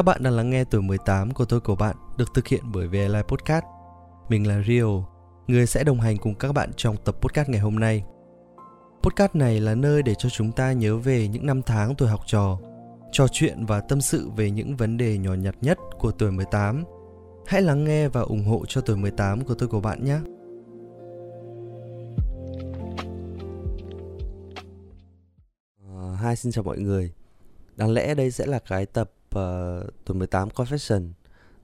Các bạn đang lắng nghe tuổi 18 của tôi của bạn được thực hiện bởi VLI Podcast. Mình là Rio, người sẽ đồng hành cùng các bạn trong tập podcast ngày hôm nay. Podcast này là nơi để cho chúng ta nhớ về những năm tháng tuổi học trò, trò chuyện và tâm sự về những vấn đề nhỏ nhặt nhất của tuổi 18. Hãy lắng nghe và ủng hộ cho tuổi 18 của tôi của bạn nhé. Ờ, hai xin chào mọi người. Đáng lẽ đây sẽ là cái tập Ờ, uh, tuổi 18 Confession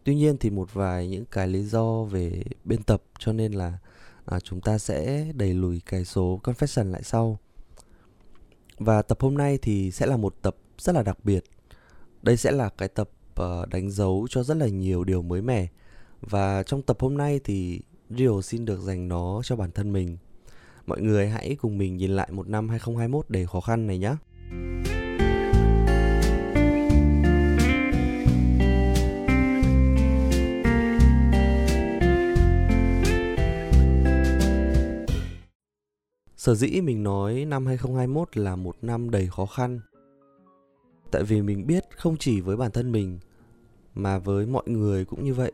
Tuy nhiên thì một vài những cái lý do về biên tập cho nên là à, chúng ta sẽ đẩy lùi cái số Confession lại sau. Và tập hôm nay thì sẽ là một tập rất là đặc biệt. Đây sẽ là cái tập uh, đánh dấu cho rất là nhiều điều mới mẻ. Và trong tập hôm nay thì Rio xin được dành nó cho bản thân mình. Mọi người hãy cùng mình nhìn lại một năm 2021 đầy khó khăn này nhé. Sở dĩ mình nói năm 2021 là một năm đầy khó khăn. Tại vì mình biết không chỉ với bản thân mình Mà với mọi người cũng như vậy.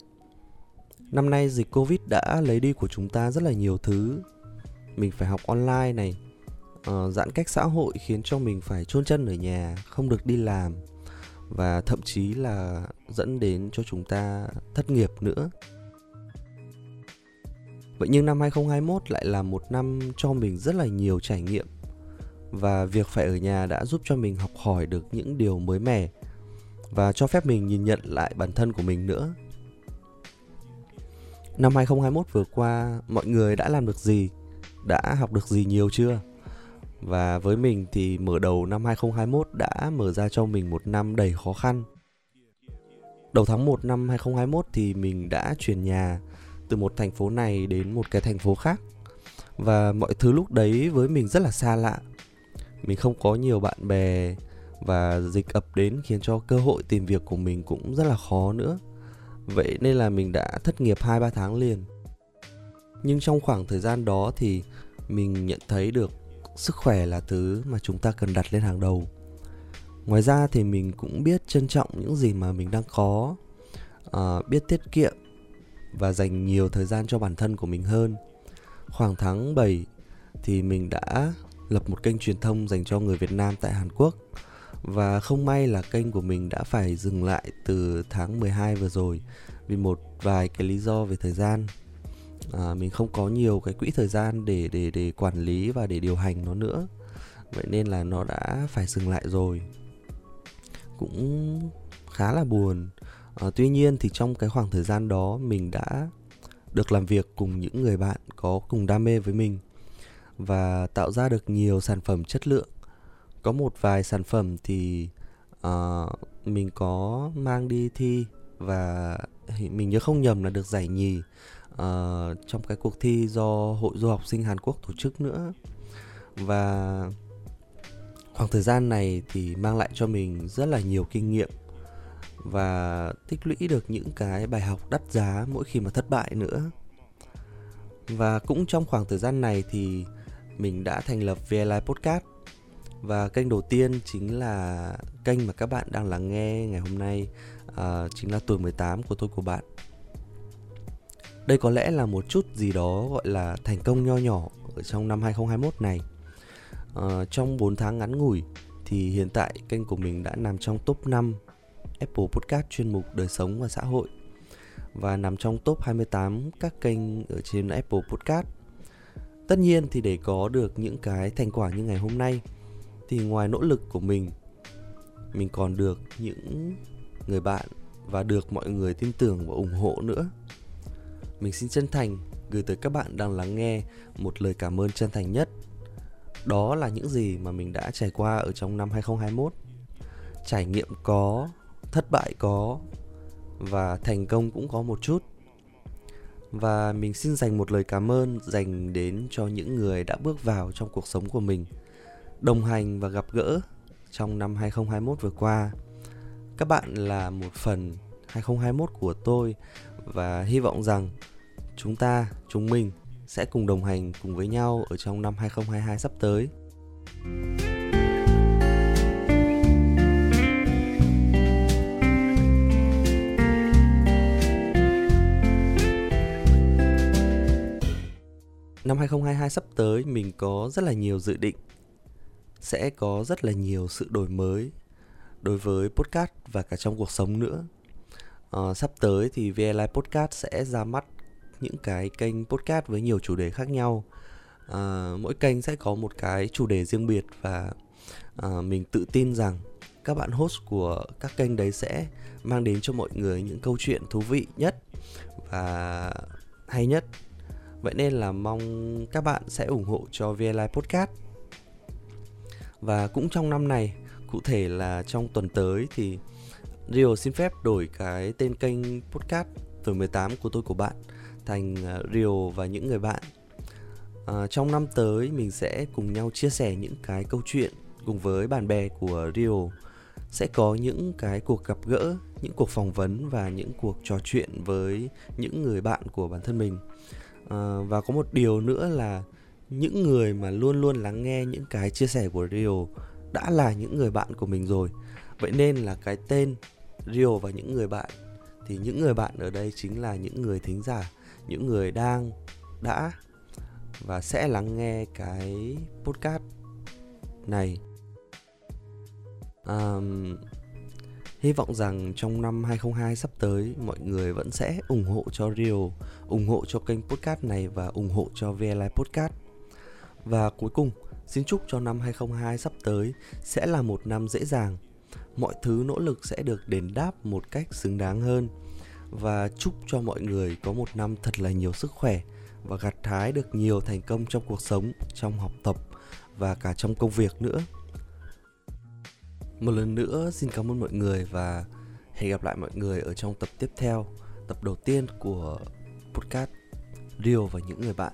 Năm nay dịch Covid đã lấy đi của chúng ta rất là nhiều thứ. Mình phải học online này uh, Giãn cách xã hội khiến cho mình phải chôn chân ở nhà Không được đi làm Và thậm chí là dẫn đến cho chúng ta thất nghiệp nữa. Vậy nhưng năm 2021 lại là một năm cho mình rất là nhiều trải nghiệm và việc phải ở nhà đã giúp cho mình học hỏi được những điều mới mẻ và cho phép mình nhìn nhận lại bản thân của mình nữa. Năm 2021 vừa qua, mọi người đã làm được gì? Đã học được gì nhiều chưa? Và với mình thì mở đầu năm 2021 đã mở ra cho mình một năm đầy khó khăn. Đầu tháng 1 năm 2021 thì mình đã chuyển nhà từ một thành phố này đến một cái thành phố khác. Và mọi thứ lúc đấy với mình rất là xa lạ. Mình không có nhiều bạn bè và dịch ập đến khiến cho cơ hội tìm việc của mình cũng rất là khó nữa. Vậy nên là mình đã thất nghiệp hai ba tháng liền. Nhưng trong khoảng thời gian đó thì mình nhận thấy được sức khỏe là thứ mà chúng ta cần đặt lên hàng đầu. Ngoài ra thì mình cũng biết trân trọng những gì mà mình đang có à, biết tiết kiệm và dành nhiều thời gian cho bản thân của mình hơn. Khoảng tháng 7 thì mình đã lập một kênh truyền thông dành cho người Việt Nam tại Hàn Quốc và không may là kênh của mình đã phải dừng lại từ tháng 12 vừa rồi vì một vài cái lý do về thời gian. À, mình không có nhiều cái quỹ thời gian để để để quản lý và để điều hành nó nữa. Vậy nên là nó đã phải dừng lại rồi. Cũng khá là buồn à, tuy nhiên thì trong cái khoảng thời gian đó mình đã được làm việc cùng những người bạn có cùng đam mê với mình và tạo ra được nhiều sản phẩm chất lượng. Có một vài sản phẩm thì uh, mình có mang đi thi và mình nhớ không nhầm là được giải nhì uh, trong cái cuộc thi do hội du học sinh Hàn Quốc tổ chức nữa. Và khoảng thời gian này thì mang lại cho mình rất là nhiều kinh nghiệm và tích lũy được những cái bài học đắt giá mỗi khi mà thất bại nữa và cũng trong khoảng thời gian này thì mình đã thành lập VLI Podcast và kênh đầu tiên chính là kênh mà các bạn đang lắng nghe ngày hôm nay uh, chính là tuổi 18 của tôi của bạn. Đây có lẽ là một chút gì đó gọi là thành công nho nhỏ ở trong năm 2021 này. Uh, trong 4 tháng ngắn ngủi thì hiện tại kênh của mình đã nằm trong top 5 Apple Podcast chuyên mục đời sống và xã hội và nằm trong top 28 các kênh ở trên Apple Podcast. Tất nhiên thì để có được những cái thành quả như ngày hôm nay thì ngoài nỗ lực của mình mình còn được những người bạn và được mọi người tin tưởng và ủng hộ nữa. Mình xin chân thành gửi tới các bạn đang lắng nghe một lời cảm ơn chân thành nhất. Đó là những gì mà mình đã trải qua ở trong năm 2021. Trải nghiệm có, thất bại có và thành công cũng có một chút và mình xin dành một lời cảm ơn dành đến cho những người đã bước vào trong cuộc sống của mình, đồng hành và gặp gỡ trong năm 2021 vừa qua các bạn là một phần 2021 của tôi và hy vọng rằng chúng ta, chúng mình sẽ cùng đồng hành cùng với nhau ở trong năm 2022 sắp tới. Năm 2022 sắp tới mình có rất là nhiều dự định sẽ có rất là nhiều sự đổi mới đối với podcast và cả trong cuộc sống nữa. à, sắp tới thì VLI Podcast sẽ ra mắt những cái kênh podcast với nhiều chủ đề khác nhau. à, mỗi kênh sẽ có một cái chủ đề riêng biệt và à, mình tự tin rằng các bạn host của các kênh đấy sẽ mang đến cho mọi người những câu chuyện thú vị nhất và hay nhất. Vậy nên là mong các bạn sẽ ủng hộ cho VLI Podcast. Và cũng trong năm này, cụ thể là trong tuần tới thì Rio xin phép đổi cái tên kênh podcast tuổi 18 của tôi của bạn thành à, Rio và những người bạn. À, trong năm tới mình sẽ cùng nhau chia sẻ những cái câu chuyện cùng với bạn bè của Rio sẽ có những cái cuộc gặp gỡ, những cuộc phỏng vấn và những cuộc trò chuyện với những người bạn của bản thân mình. À, và có một điều nữa là những người mà luôn luôn lắng nghe những cái chia sẻ của Rio đã là những người bạn của mình rồi. Vậy nên là cái tên Rio và những người bạn thì những người bạn ở đây chính là những người thính giả, những người đang đã và sẽ lắng nghe cái podcast này um, hy vọng rằng trong năm 2022 sắp tới mọi người vẫn sẽ ủng hộ cho Rio, ủng hộ cho kênh podcast này và ủng hộ cho VLI Podcast. Và cuối cùng, xin chúc cho năm 2022 sắp tới sẽ là một năm dễ dàng. Mọi thứ nỗ lực sẽ được đền đáp một cách xứng đáng hơn và chúc cho mọi người có một năm thật là nhiều sức khỏe và gặt hái được nhiều thành công trong cuộc sống, trong học tập và cả trong công việc nữa. Một lần nữa xin cảm ơn mọi người và hẹn gặp lại mọi người ở trong tập tiếp theo, tập đầu tiên của podcast Rio và những người bạn.